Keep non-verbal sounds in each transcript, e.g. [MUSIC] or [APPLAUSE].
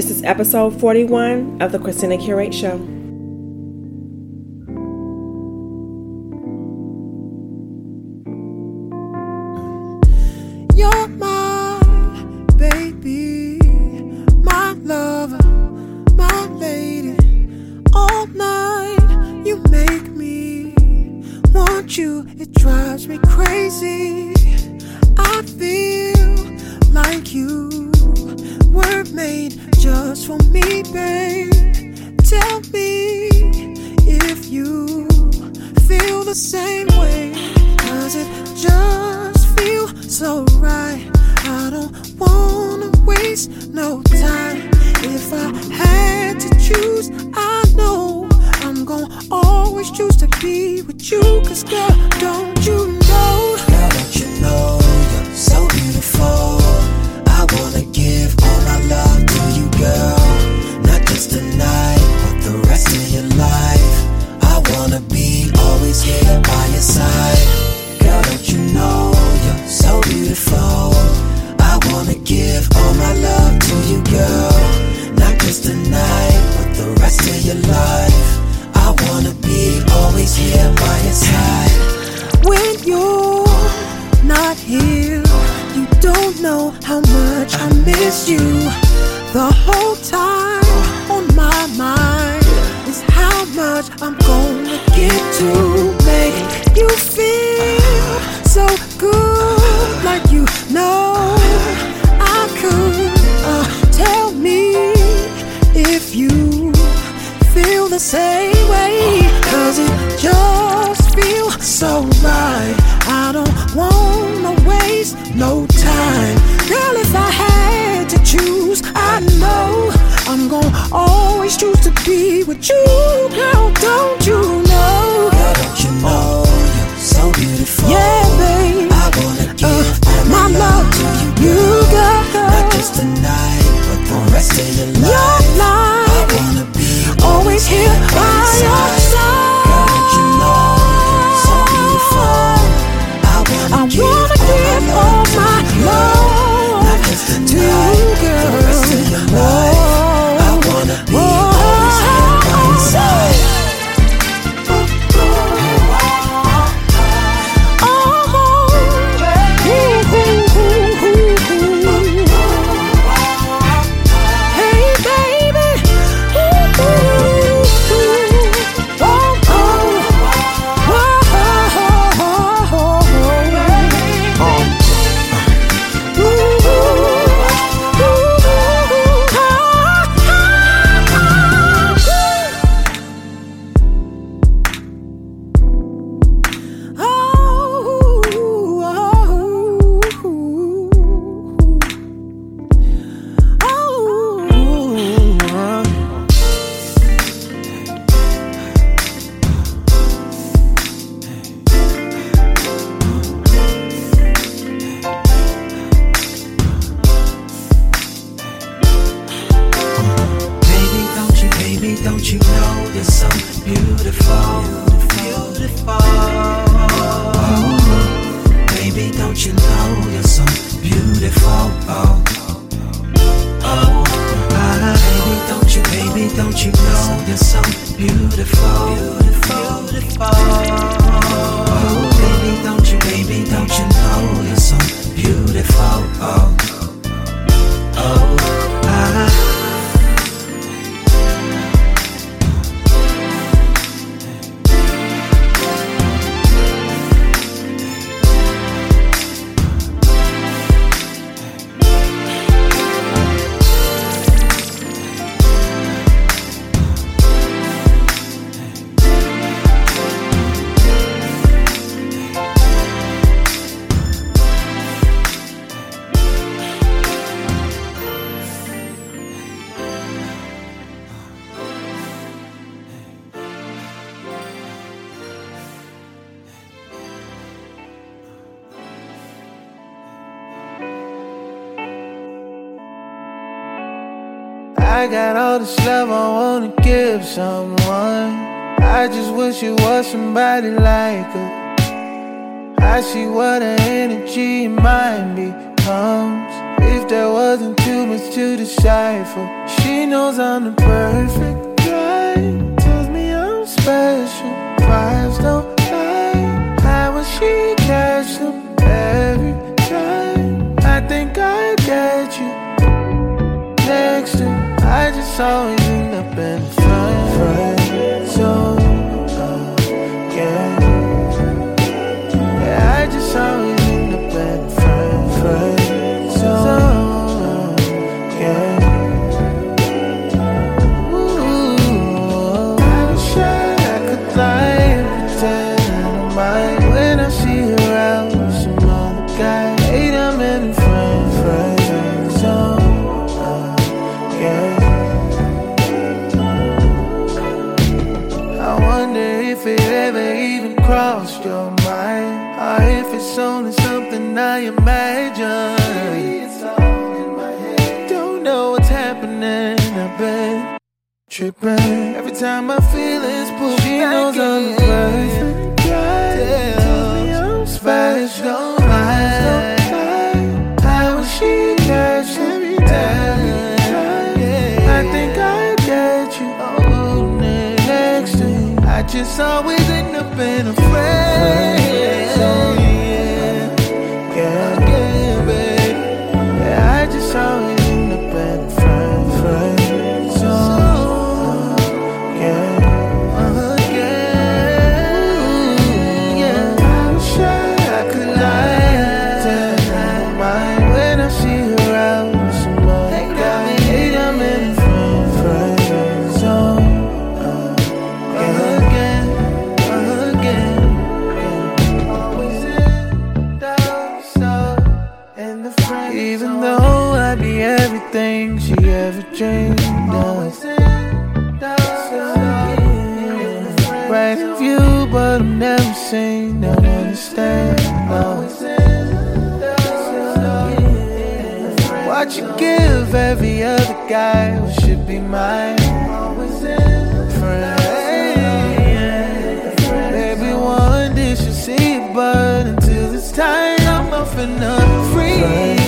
This is episode 41 of the Christina Curates Show. Don't you know there's something beautiful? beautiful. beautiful. this love I wanna give someone. I just wish it was somebody like her. I see what her energy and mind becomes. If there wasn't too much to decipher, she knows I'm the perfect guy. Tells me I'm special. so you up in I imagine. Don't know what's happening. I bet tripping. Every time my feelings pull she back knows in. I'm worth it. Tell me I'm special. Don't lie. How is she every time? I think I get you next to I just always end up in a frame. of every other guy who should be mine. Always in friends. Maybe one day she'll see it, but until it's time, I'm off and I'm free.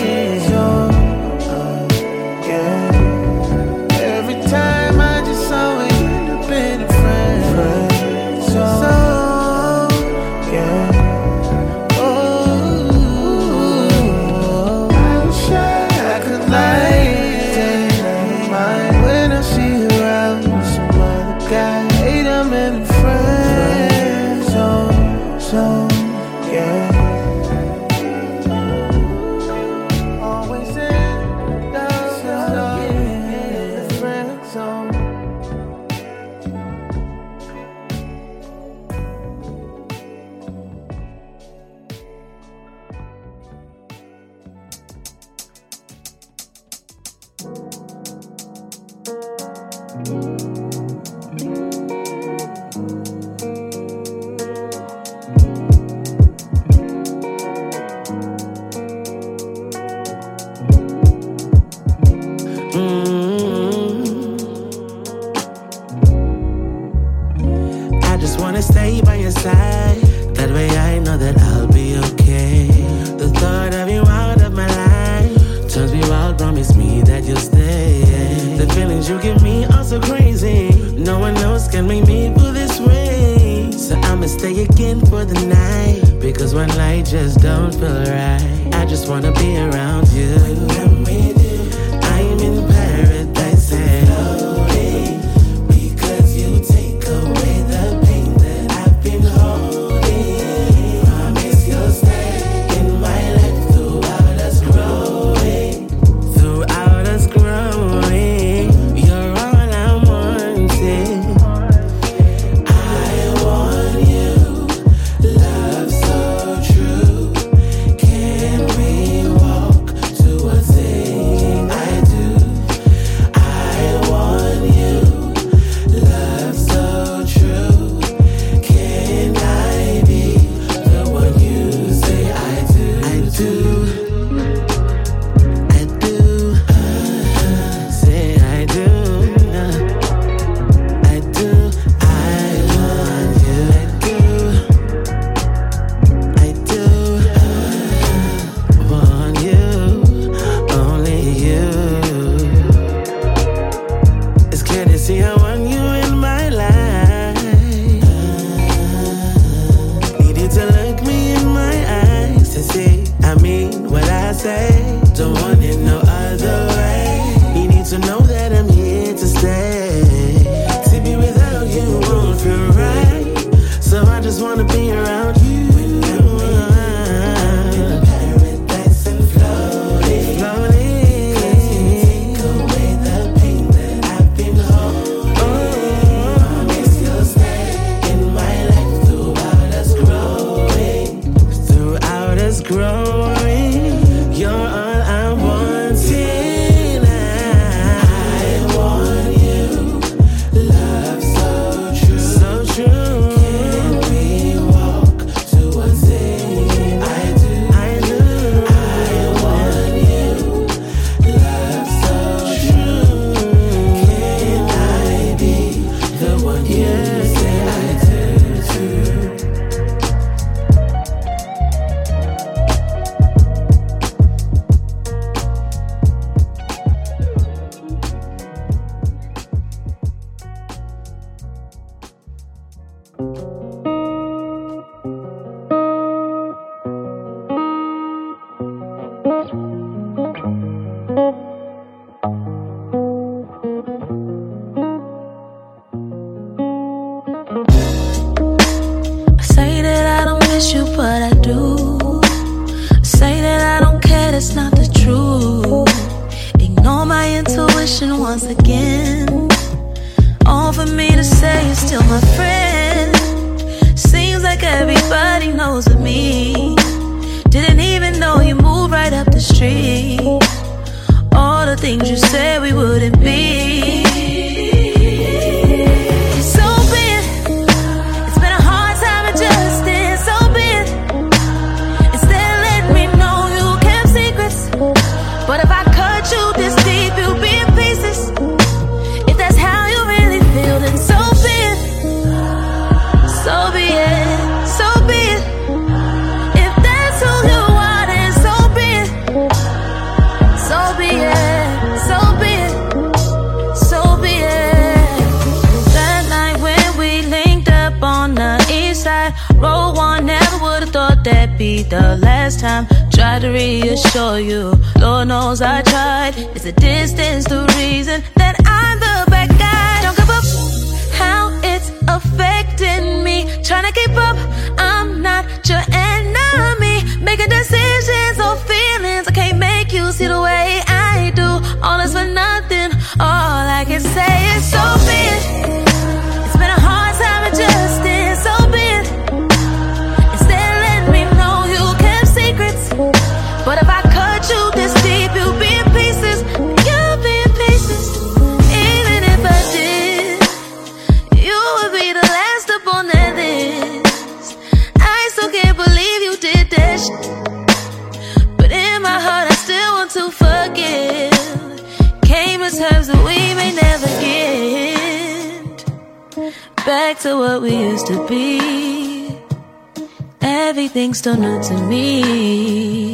Still new to me.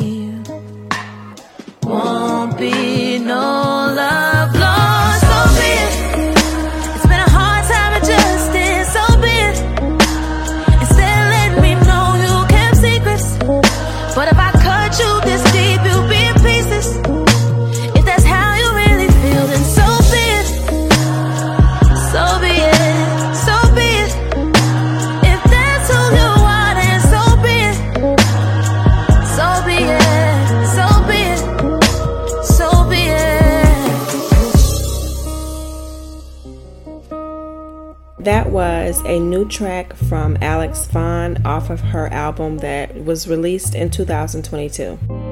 A new track from Alex Vaughn off of her album that was released in 2022.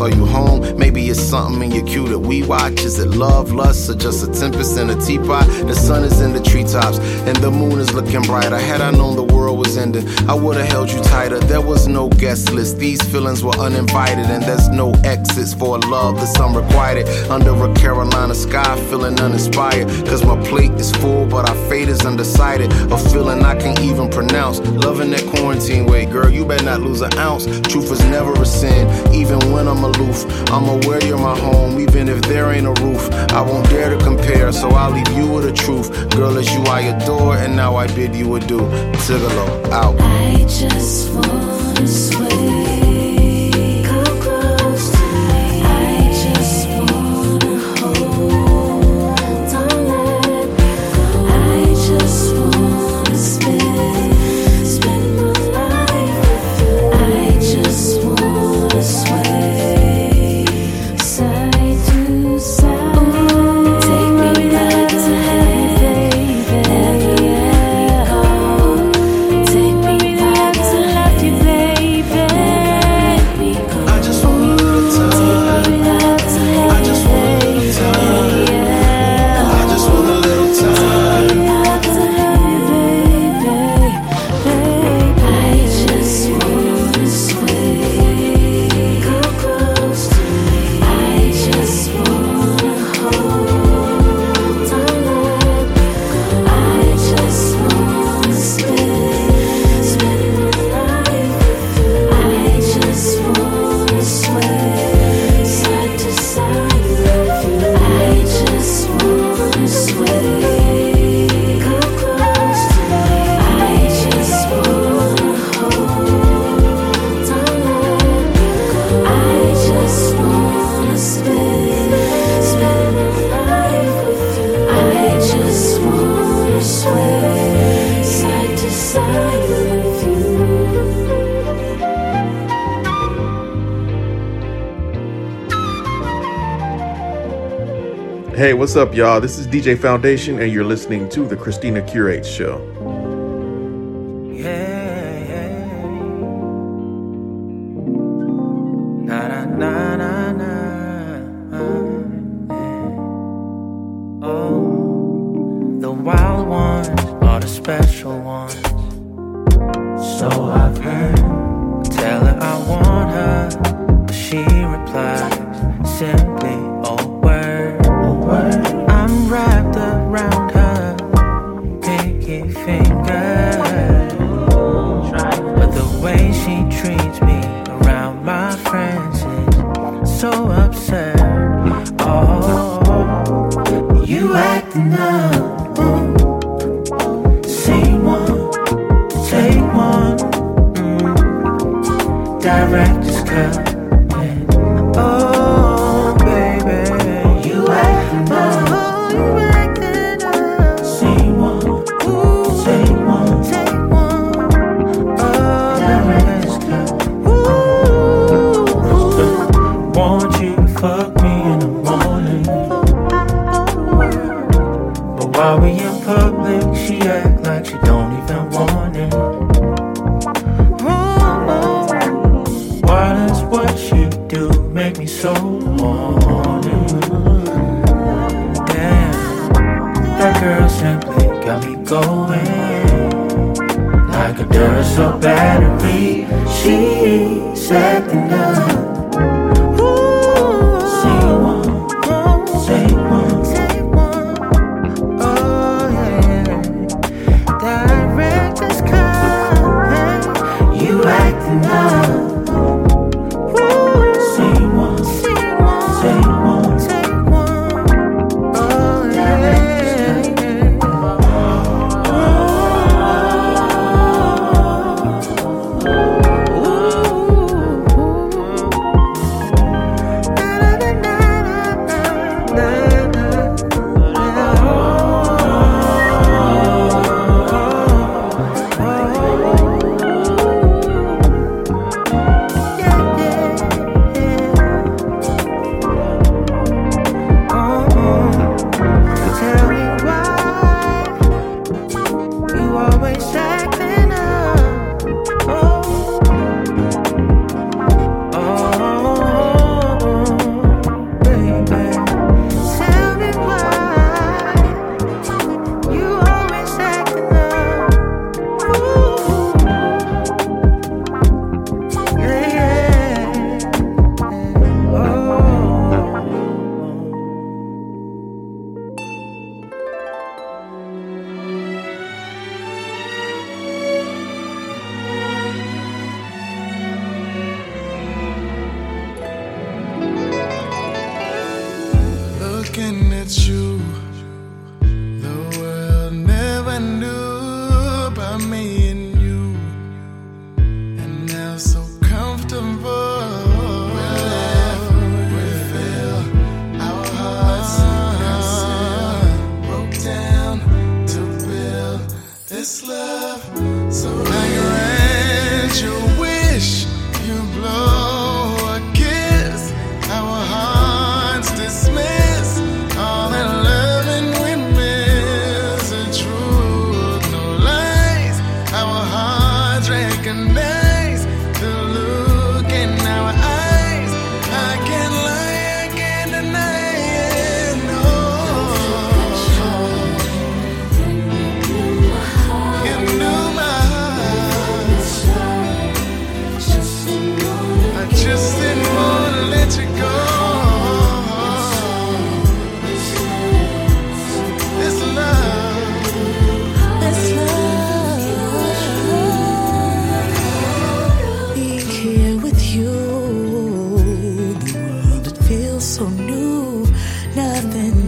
Are you home? Maybe it's something in your we watch. Is it love, lust, or just a tempest in a teapot? The sun is in the treetops, and the moon is looking brighter. Had I known the world was ending, I would have held you tighter. There was no guest list, these feelings were uninvited, and there's no exits for love that's unrequited. Under a Carolina sky, feeling uninspired. Cause my plate is full, but our fate is undecided. A feeling I can't even pronounce. Loving that quarantine way, girl, you better not lose an ounce. Truth is never a sin, even when I'm aloof. I'm aware you're my home, even if there ain't a roof. I won't dare to compare, so I'll leave you with the truth. Girl, it's you I adore, and now I bid you adieu. Tigallo, out. I just wanna sway. What's up, y'all? This is DJ Foundation, and you're listening to The Christina Curates Show.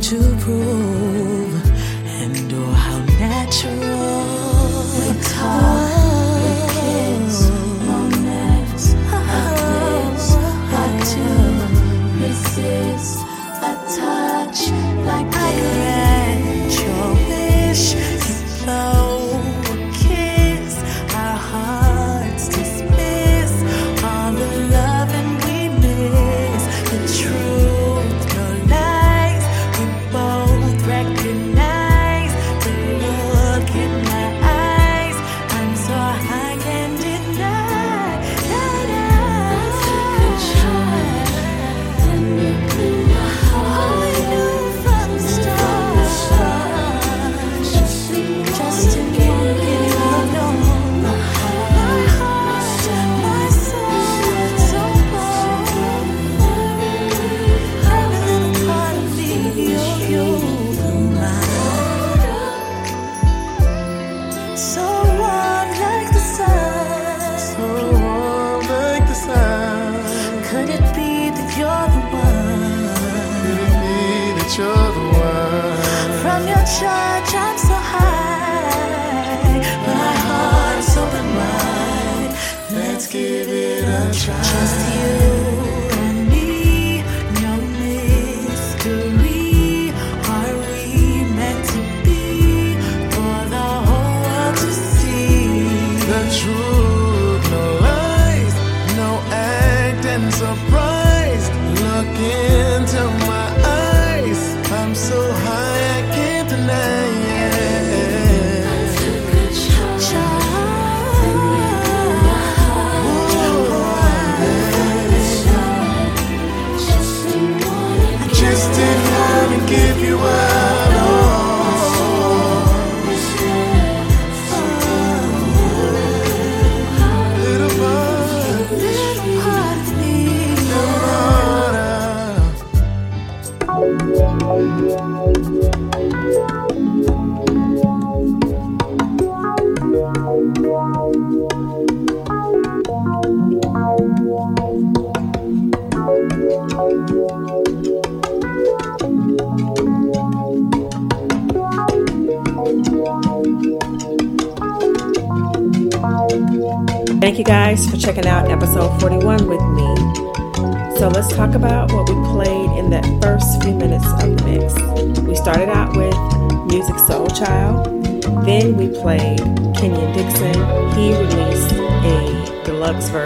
to prove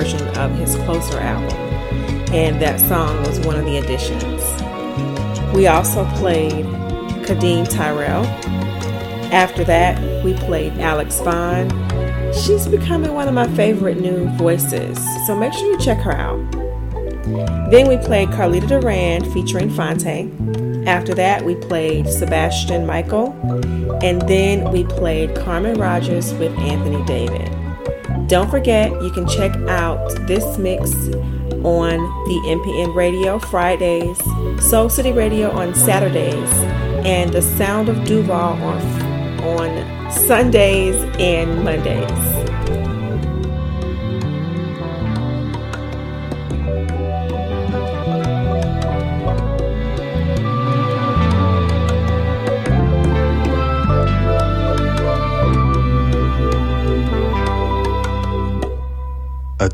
version of his Closer album, and that song was one of the additions. We also played Kadeem Tyrell. After that, we played Alex Vaughn. She's becoming one of my favorite new voices, so make sure you check her out. Then we played Carlitta Durand featuring Phonte. After that, we played Sebastian Michael. And then we played Carmen Rodgers with Anthony David. Don't forget, you can check this mix on the MPN Radio Fridays, Soul City Radio on Saturdays, and the Sound of Duval on on Sundays and Mondays.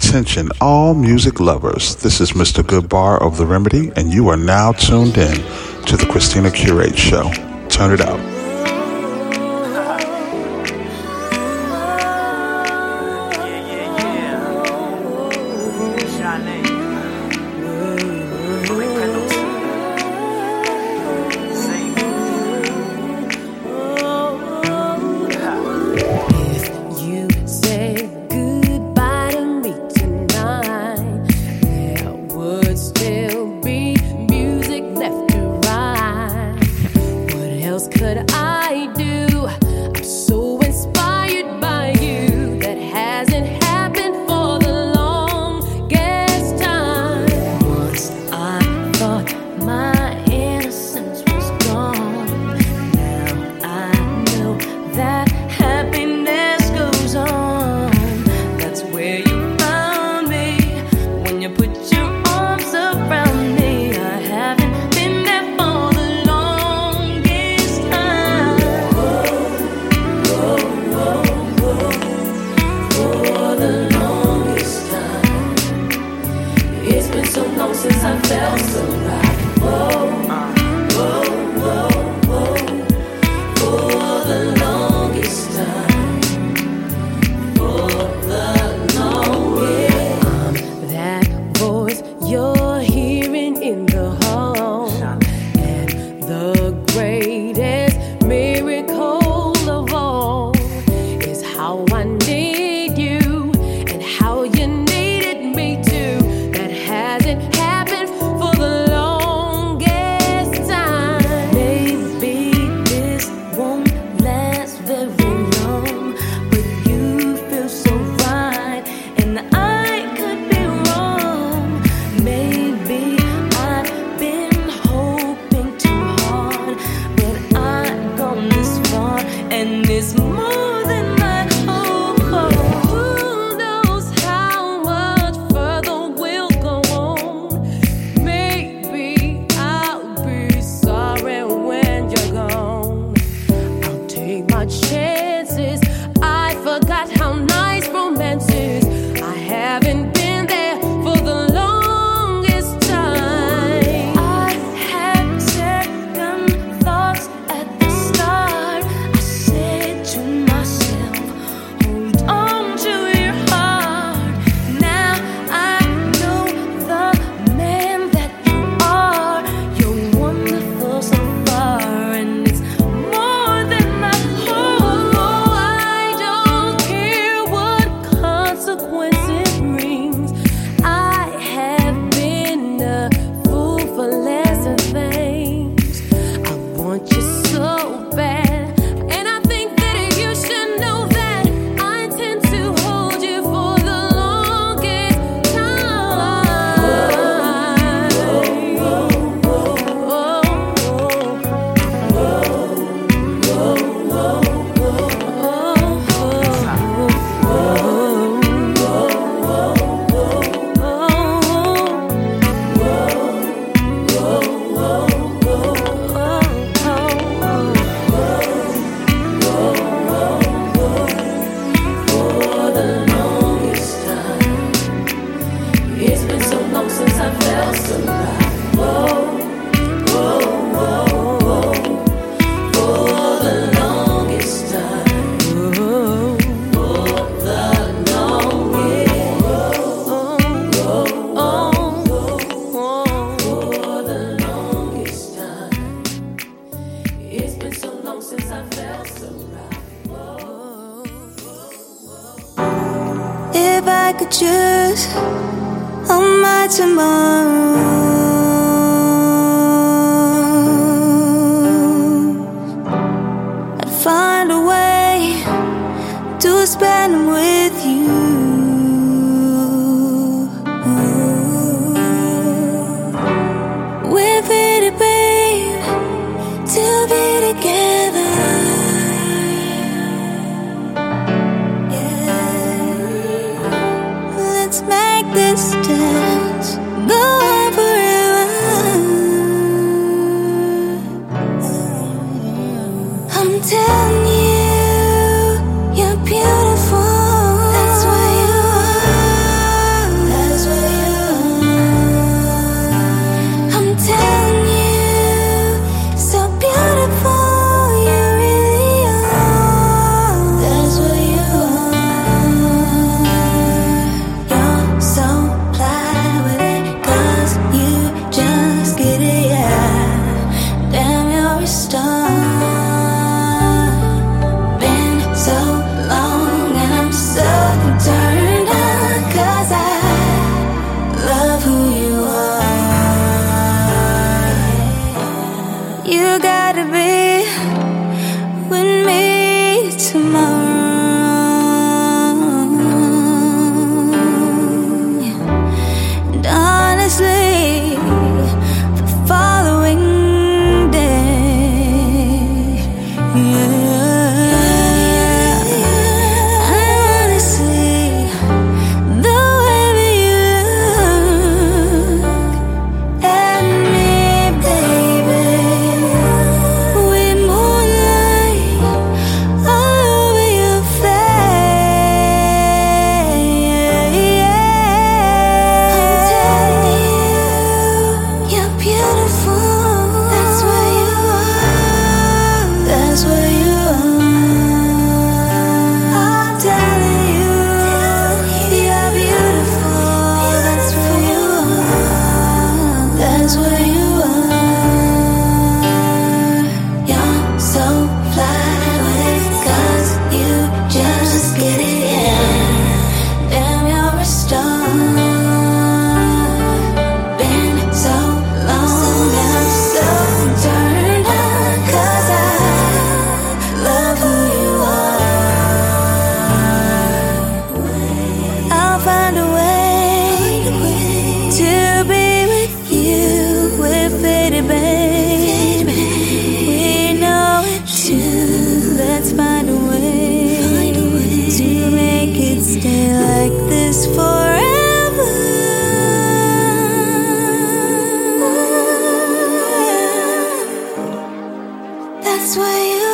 Attention, all music lovers. This is Mr. Goodbar of The Remedy, and you are now tuned in to The Christina Curates Show. Turn it out. I need gotta be That's you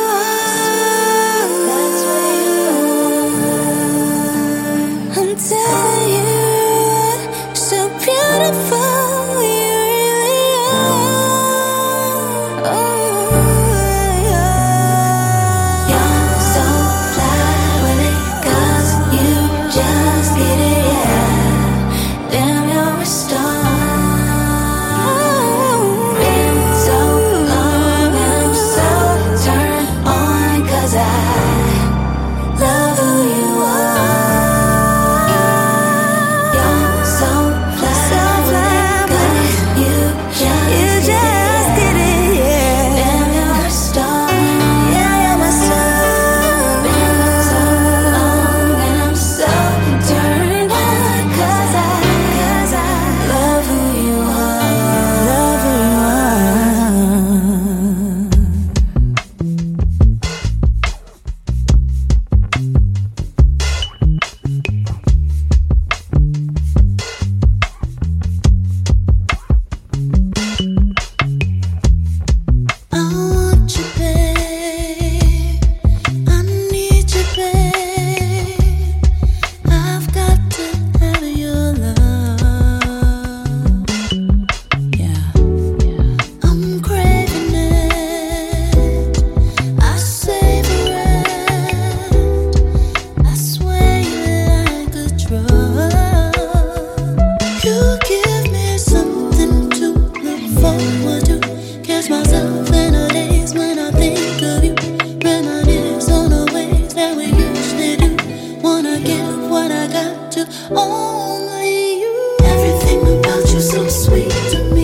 you so sweet.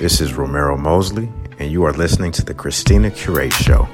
This is Romero Mosley, and you are listening to the Christina Curates Show.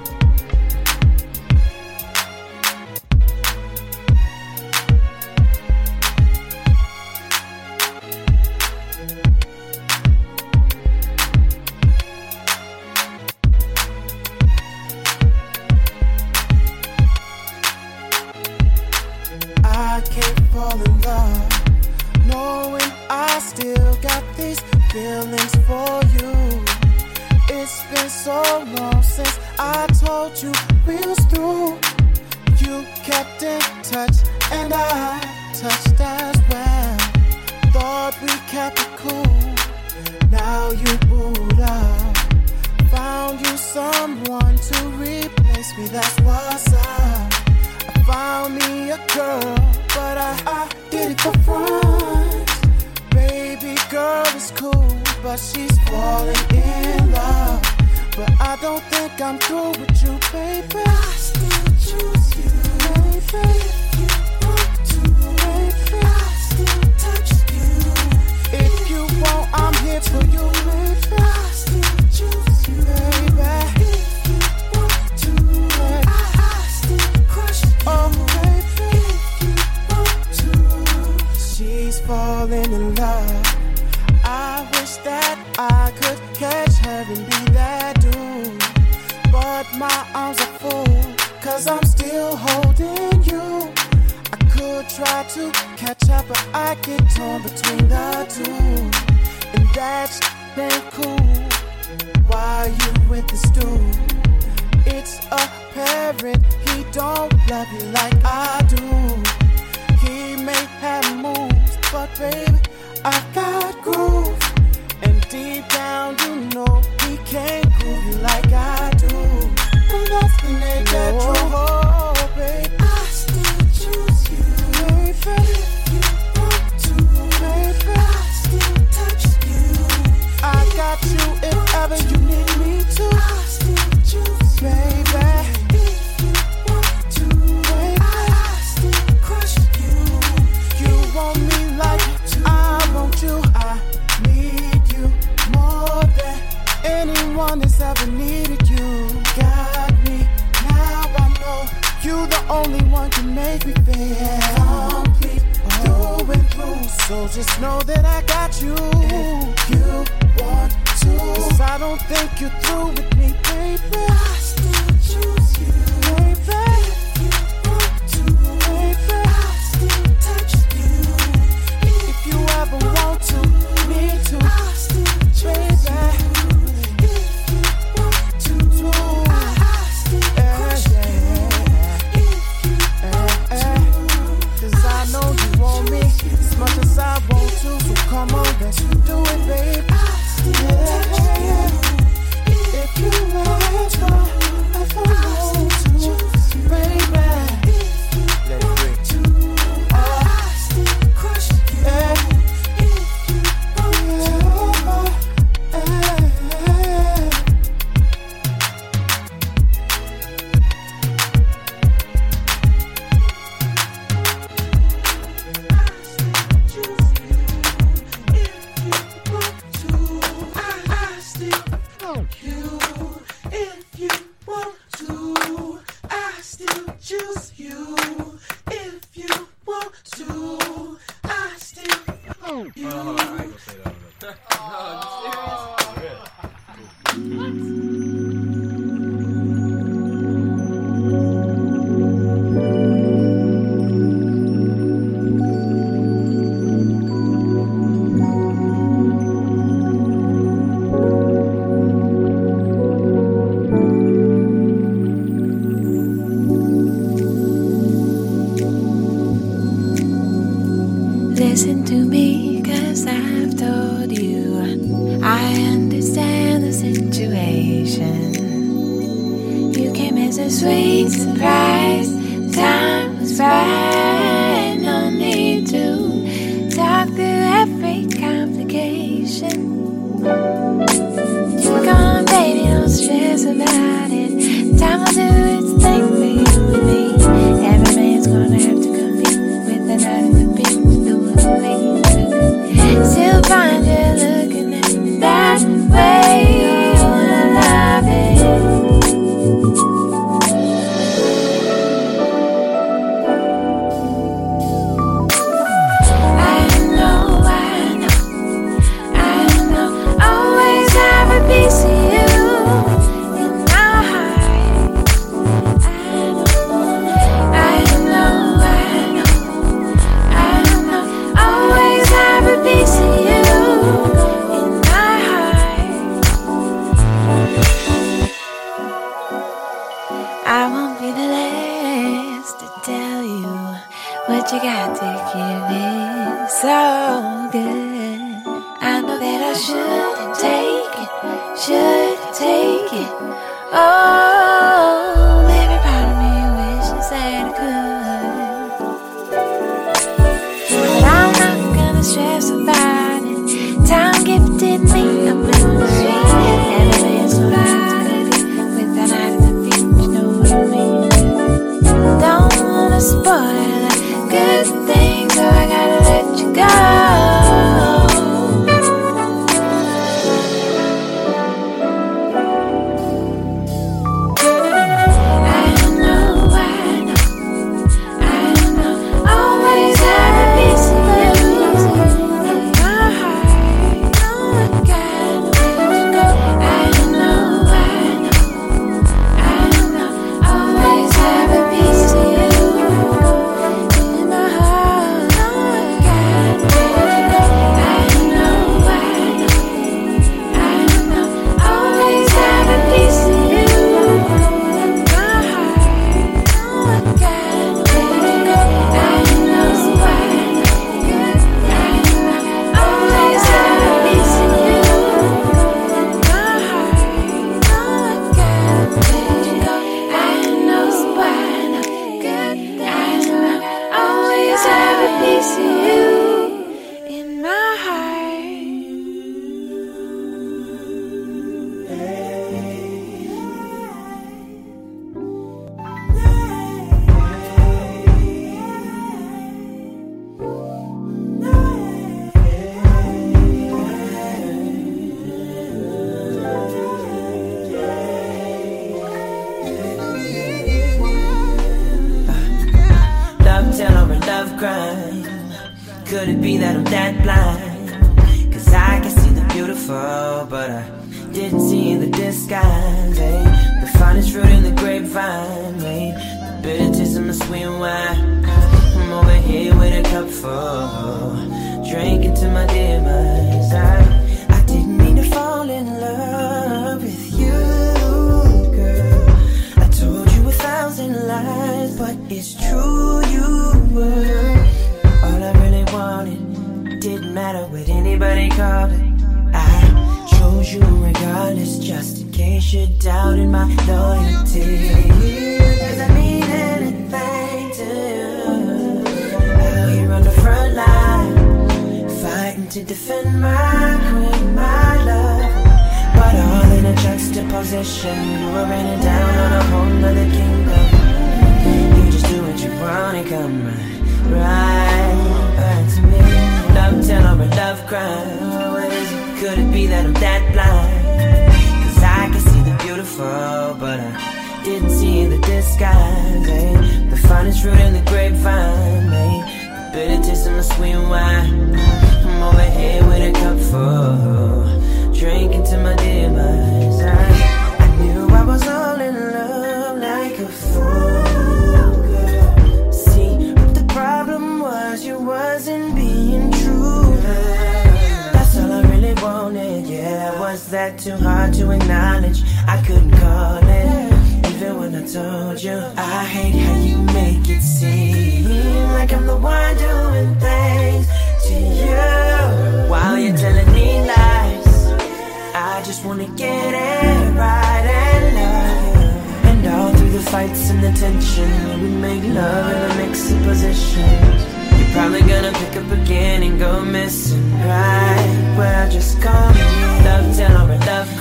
and that's ain't cool. Why you with this dude? It's apparent he don't love you like I do. He may have moves, but baby, I got groove. And deep down, you know he can't groove you like I do. And that's when they got you got to give it so good. I know that I shouldn't take it, should take it. Oh. Defend my queen, my love. But all in a juxtaposition, you were raining down on a whole nother kingdom. You just do what you want and come right, right back to me. Love tale or a love crime. Could it be that I'm that blind? Cause I can see the beautiful, but I didn't see the disguise. Eh? The finest fruit in the grapevine, eh? The bitter taste of my sweet wine. Over here with a cup full, drinking to my demise. I, I knew I was all in love like a fool. girl. See, but the problem was you wasn't being true. That's all I really wanted. Yeah, was that too hard to acknowledge? I couldn't call it. Even when I told you, I hate how you make it seem like I'm the one doing things while you're telling me lies. I just wanna get it right and love you. And all through the fights and the tension, we make love in a mix of positions. You're probably gonna pick up again and go missing, right? Well, just call me love tale or a love.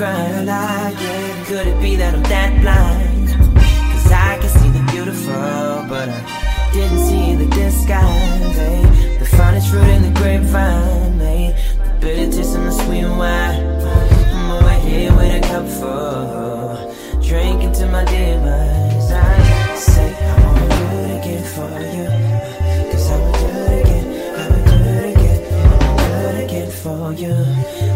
I get Could it be that I'm that blind? Cause I can see the beautiful, but I didn't see the disguise. Eh? The finest fruit in the grapevine, eh? The bitter taste of my sweet wine. I'm over here with a cup full, drinking to my demise. I say I wanna do it again for you, cause I would do it again, I would do it again, I would do it again for you.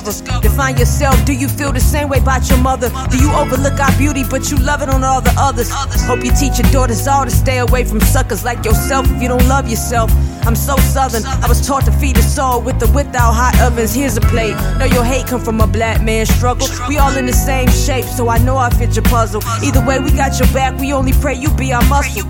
Discover. Define yourself, do you feel the same way about your mother? Do you overlook our beauty, but you love it on all the others? Hope you teach your daughters all to stay away from suckers like yourself if you don't love yourself. I'm so southern, I was taught to feed a soul with or without hot ovens. Here's a plate. Know your hate come from a black man's struggle. We all in the same shape, so I know I fit your puzzle. Either way, we got your back, we only pray you be our muscle.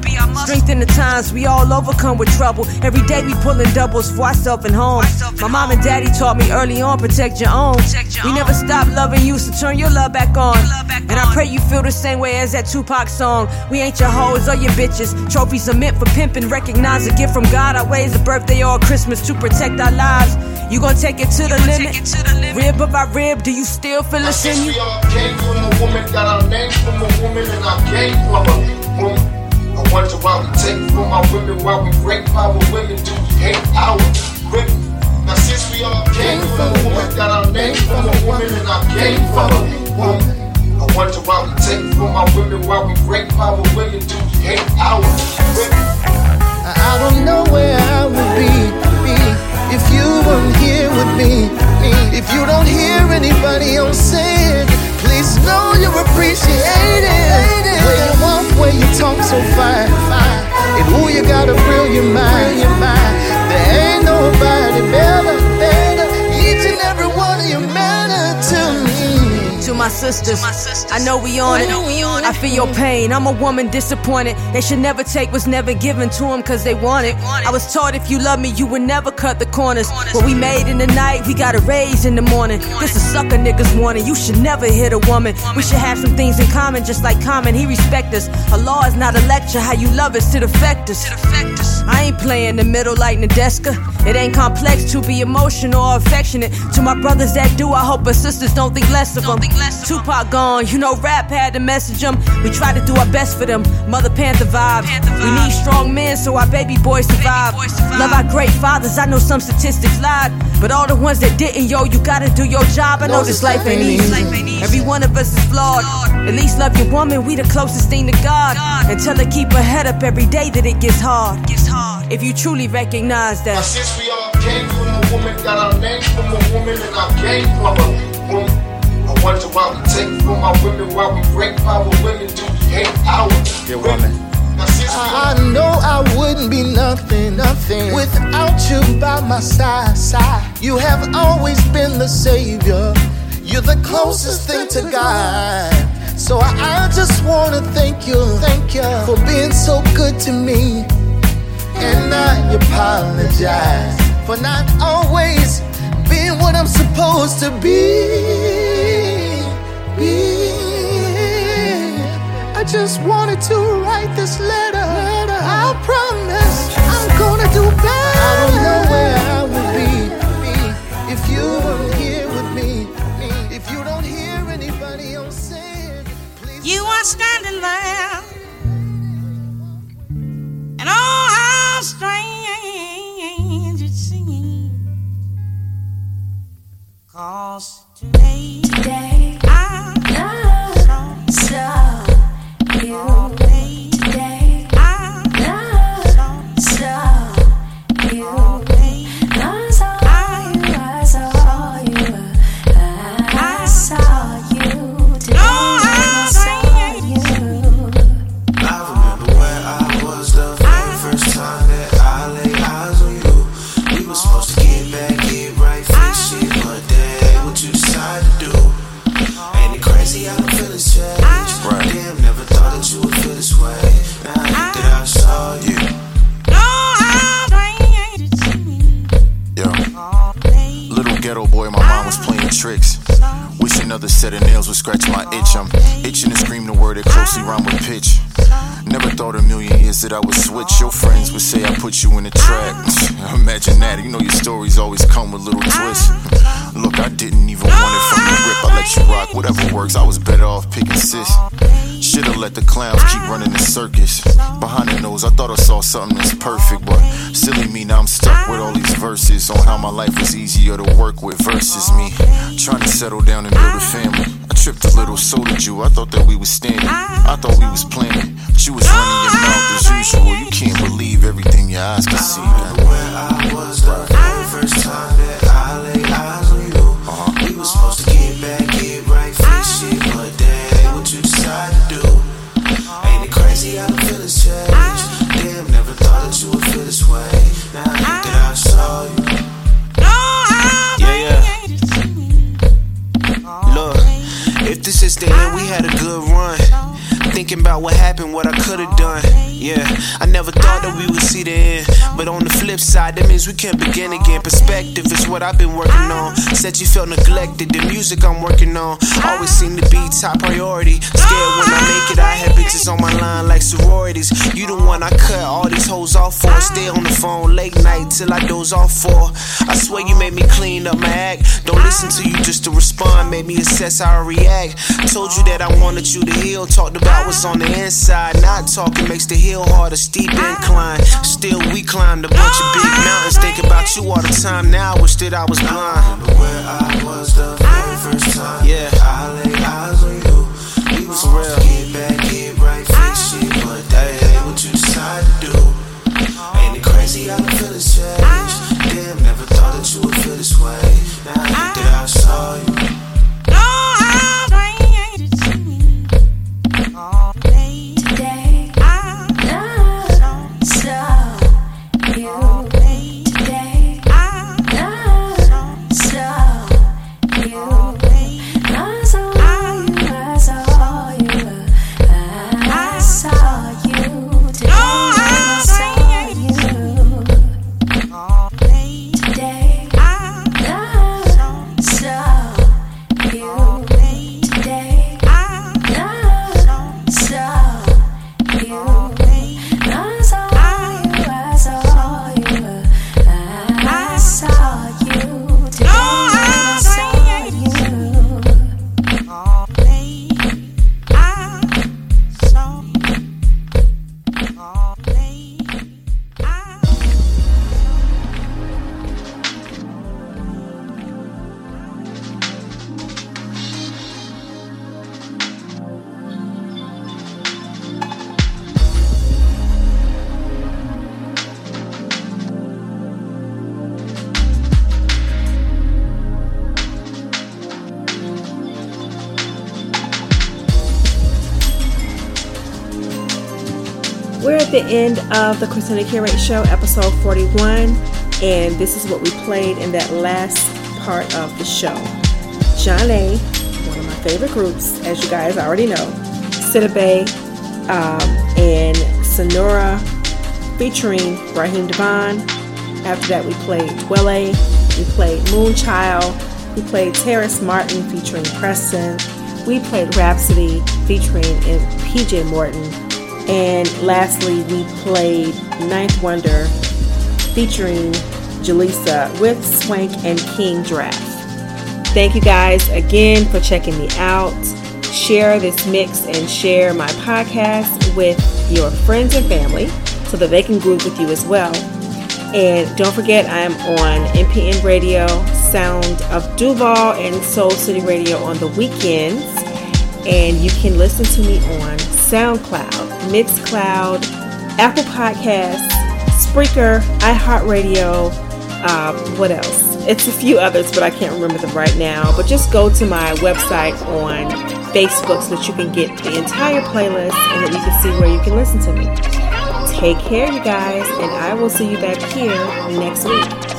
Strength in the times we all overcome with trouble. Every day we pulling doubles for ourselves and home. My mom and daddy taught me early on protect your own. We never stop loving you, so turn your love back on. And I pray you feel the same way as that Tupac song. We ain't your hoes or your bitches. Trophies are meant for pimping. Recognize a gift from God. Our ways a birthday or a Christmas to protect our lives. You gon' take it to the limit. Rib of our rib, do you still feel us in Since you? we all came from a woman, got our name from a woman, and our game from a woman. I wonder why we take from our women, why we break power women, do hate our women? Now since we all came from a woman, got our name from a woman, and our game from a woman. I wonder why we take from our women, why we break power women, do hate our women? I don't know where I would be, be if you weren't here with me. If you don't hear anybody else say it, please know you're appreciated. Where you walk, where you talk so fine. And who you got a brilliant mind. There ain't nobody better, better. Each and every my sisters, I know we on it. I feel your mm-hmm. pain. I'm a woman disappointed. They should never take what's never given to them cause they want it. I was taught if you love me, you would never cut the corners. What we made in the night, we gotta raise in the morning. This a sucker niggas warning. You should never hit a woman. We should have some things in common, just like common. He respect us. A law is not a lecture. How you love us to affect us. I ain't playing the middle like Nadeska. It ain't complex to be emotional or affectionate. To my brothers that do, I hope our sisters don't think less of them. Tupac gone, you know rap had to message them. We try to do our best for them. Mother Panther vibes. We need strong men so our baby boys survive. Love our great fathers. I know some statistics lied, but all the ones that didn't, yo, you gotta do your job. I know this life ain't easy. Every one of us is flawed. At least love your woman. We the closest thing to God. And tell her keep her head up every day that it gets hard. If you truly recognize Now that. since we all came from a woman, got our name from a woman, and our game from a woman. I wonder why we take from our women, why we break power women, do we hate our women? Now since we I I know I wouldn't be nothing, nothing without you by my side, side. You have always been the savior. You're the closest thing to God. So I, I just wanna thank you, thank you for being so good to me. And I apologize for not always being what I'm supposed to be. Be. I just wanted to write this letter. I promise I'm gonna do better. I don't know where I would be, be if you weren't here with me. If you don't hear anybody else say it, please. You are standing there. And oh, how strange it seems. Cause another set of nails would scratch my itch. I'm itching to scream the word that closely rhyme with pitch. Never thought a million years that I would switch. Your friends would say I put you in a track. [LAUGHS] Imagine that. You know your stories always come with little twists. Look, I didn't even want it from the rip. I let you rock. Whatever works, I was better off picking sis. Should've let the clowns keep running the circus. Behind the nose, I thought I saw something that's perfect, but silly me, now I'm stuck with all these verses. on how my life was easier to work with versus me. Trying to settle down and build a family. I tripped a little, so did you. I thought that we was standing. I thought we was planning. But you was running your mouth as usual. You can't believe everything your eyes can see. Where I was the first time that had a good run. Thinking about what happened, what I could have done. Yeah, I never thought that we would see the end. But on the flip side, that means we can't begin again. Perspective is what I've been working on. Said you felt neglected, the music I'm working on always seem to be top priority. Scared when I make it, I have bitches on my line like sororities. You the one I cut all these hoes off for. Stay on the phone late night till I doze off for. I swear you made me clean up my act. Don't listen to you just to respond, made me assess how I react. Told you that I wanted you to heal, talked about what's on the inside. Not talking makes the hill harder, steep incline. Still, we climbed a bunch of big mountains. Think about you all the time now. I wish that I was blind. Where I was the very first time Yeah. Of the Christina Curates Show, episode 41, and this is what we played in that last part of the show. John A, one of my favorite groups, as you guys already know, Sidibe, um, and Sonora featuring Raheem DeVaughn. After that, we played Dwele, we played Moonchild, we played Terrace Martin featuring Preston, we played Rapsody featuring PJ Morton, and lastly, we played 9th Wonder featuring Jaleesa with Swank and King Draft. Thank you guys again for checking me out. Share this mix and share my podcast with your friends and family so that they can groove with you as well. And don't forget, I am on MPN Radio, Sound of Duval, and Soul City Radio on the weekends. And you can listen to me on SoundCloud, Mixcloud, Apple Podcasts, Spreaker, iHeartRadio, um, what else? It's a few others, but I can't remember them right now. But just go to my website on Facebook so that you can get the entire playlist and that you can see where you can listen to me. Take care, you guys, and I will see you back here next week.